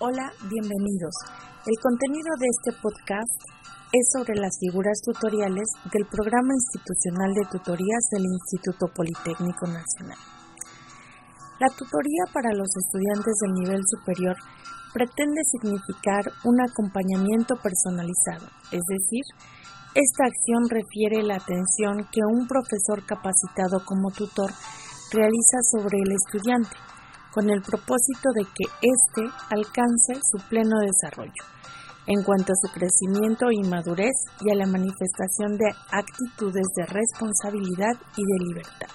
Hola, bienvenidos. El contenido de este podcast es sobre las figuras tutoriales del Programa Institucional de Tutorías del Instituto Politécnico Nacional. La tutoría para los estudiantes del nivel superior pretende significar un acompañamiento personalizado, es decir, esta acción refiere la atención que un profesor capacitado como tutor realiza sobre el estudiante con el propósito de que éste alcance su pleno desarrollo en cuanto a su crecimiento y madurez y a la manifestación de actitudes de responsabilidad y de libertad.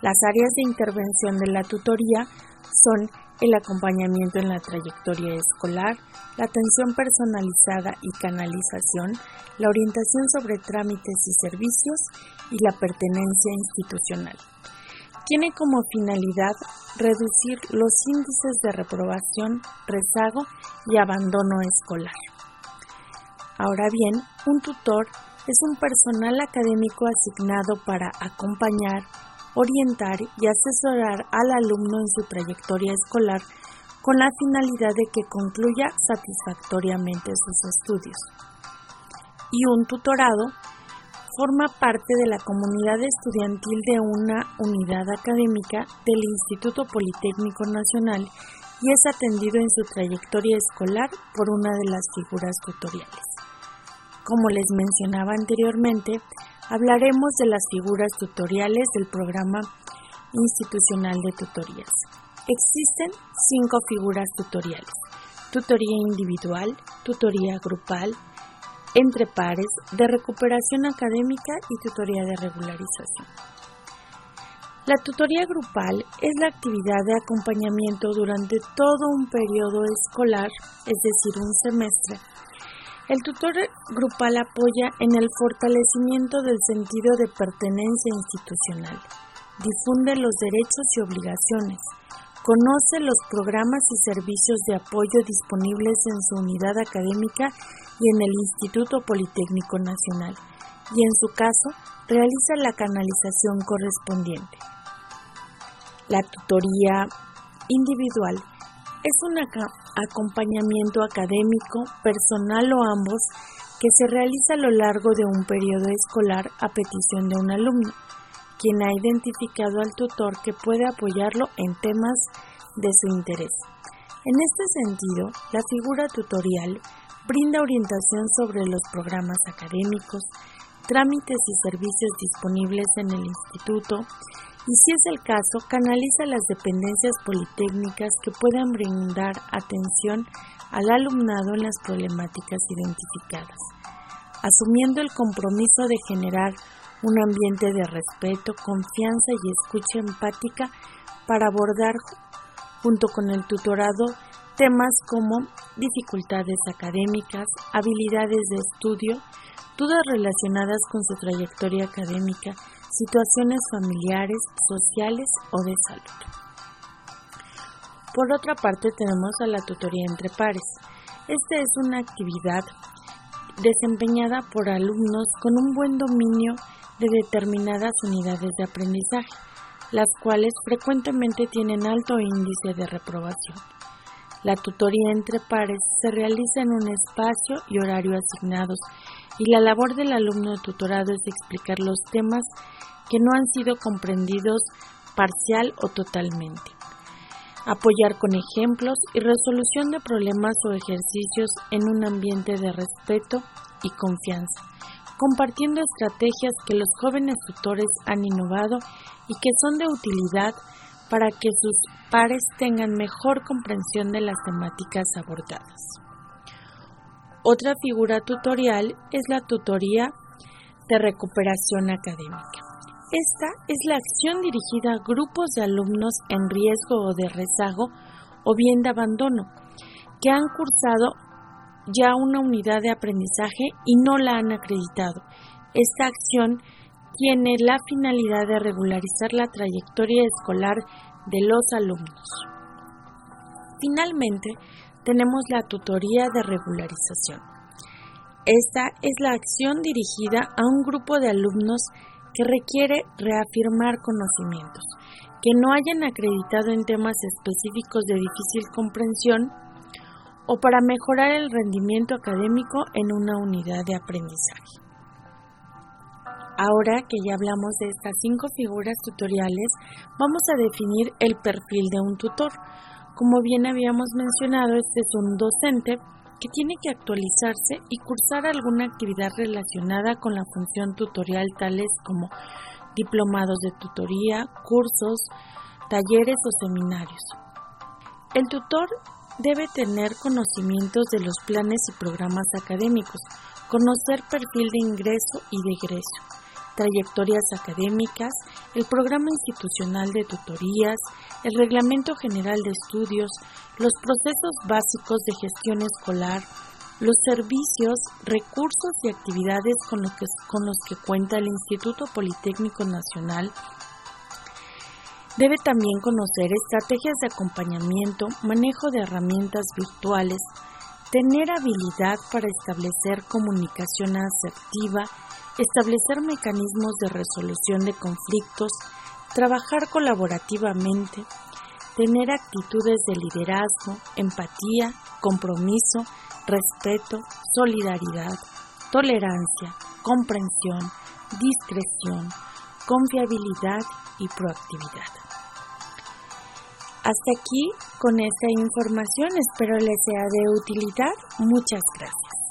Las áreas de intervención de la tutoría son el acompañamiento en la trayectoria escolar, la atención personalizada y canalización, la orientación sobre trámites y servicios y la pertenencia institucional tiene como finalidad reducir los índices de reprobación, rezago y abandono escolar. Ahora bien, un tutor es un personal académico asignado para acompañar, orientar y asesorar al alumno en su trayectoria escolar con la finalidad de que concluya satisfactoriamente sus estudios. Y un tutorado forma parte de la comunidad estudiantil de una unidad académica del Instituto Politécnico Nacional y es atendido en su trayectoria escolar por una de las figuras tutoriales. Como les mencionaba anteriormente, hablaremos de las figuras tutoriales del programa institucional de tutorías. Existen cinco figuras tutoriales. Tutoría individual, tutoría grupal, entre pares, de recuperación académica y tutoría de regularización. La tutoría grupal es la actividad de acompañamiento durante todo un periodo escolar, es decir, un semestre. El tutor grupal apoya en el fortalecimiento del sentido de pertenencia institucional, difunde los derechos y obligaciones, conoce los programas y servicios de apoyo disponibles en su unidad académica y en el Instituto Politécnico Nacional, y en su caso realiza la canalización correspondiente. La tutoría individual es un acompañamiento académico, personal o ambos que se realiza a lo largo de un periodo escolar a petición de un alumno, quien ha identificado al tutor que puede apoyarlo en temas de su interés. En este sentido, la figura tutorial brinda orientación sobre los programas académicos, trámites y servicios disponibles en el instituto y si es el caso, canaliza las dependencias politécnicas que puedan brindar atención al alumnado en las problemáticas identificadas, asumiendo el compromiso de generar un ambiente de respeto, confianza y escucha empática para abordar junto con el tutorado temas como dificultades académicas, habilidades de estudio, dudas relacionadas con su trayectoria académica, situaciones familiares, sociales o de salud. Por otra parte tenemos a la tutoría entre pares. Esta es una actividad desempeñada por alumnos con un buen dominio de determinadas unidades de aprendizaje, las cuales frecuentemente tienen alto índice de reprobación. La tutoría entre pares se realiza en un espacio y horario asignados y la labor del alumno tutorado es explicar los temas que no han sido comprendidos parcial o totalmente. Apoyar con ejemplos y resolución de problemas o ejercicios en un ambiente de respeto y confianza, compartiendo estrategias que los jóvenes tutores han innovado y que son de utilidad para que sus pares tengan mejor comprensión de las temáticas abordadas. Otra figura tutorial es la tutoría de recuperación académica. Esta es la acción dirigida a grupos de alumnos en riesgo o de rezago o bien de abandono, que han cursado ya una unidad de aprendizaje y no la han acreditado. Esta acción tiene la finalidad de regularizar la trayectoria escolar de los alumnos. Finalmente, tenemos la tutoría de regularización. Esta es la acción dirigida a un grupo de alumnos que requiere reafirmar conocimientos, que no hayan acreditado en temas específicos de difícil comprensión o para mejorar el rendimiento académico en una unidad de aprendizaje. Ahora que ya hablamos de estas cinco figuras tutoriales, vamos a definir el perfil de un tutor. Como bien habíamos mencionado, este es un docente que tiene que actualizarse y cursar alguna actividad relacionada con la función tutorial tales como diplomados de tutoría, cursos, talleres o seminarios. El tutor debe tener conocimientos de los planes y programas académicos, conocer perfil de ingreso y de egreso, trayectorias académicas, el programa institucional de tutorías, el reglamento general de estudios, los procesos básicos de gestión escolar, los servicios, recursos y actividades con, que, con los que cuenta el Instituto Politécnico Nacional Debe también conocer estrategias de acompañamiento, manejo de herramientas virtuales, tener habilidad para establecer comunicación asertiva, establecer mecanismos de resolución de conflictos, trabajar colaborativamente, tener actitudes de liderazgo, empatía, compromiso, respeto, solidaridad, tolerancia, comprensión, discreción, confiabilidad y proactividad. Hasta aquí con esta información, espero les sea de utilidad. Muchas gracias.